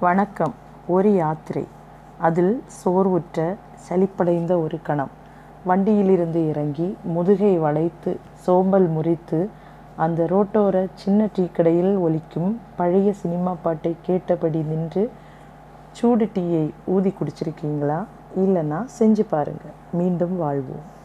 வணக்கம் ஒரு யாத்திரை. அதில் சோர்வுற்ற சலிப்படைந்த ஒரு கணம். வண்டியிலிருந்து இறங்கி முதுகை வளைத்து சோம்பல் முறித்து அந்த ரோட்டோர சின்ன டீ கடையில் ஒலிக்கும் பழைய சினிமா பாட்டை கேட்டபடி நின்று சூடு டீயை ஊதி குடிச்சிருக்கீங்களா? இல்லைன்னா செஞ்சு பாருங்கள் மீண்டும் வாழ்வோம்.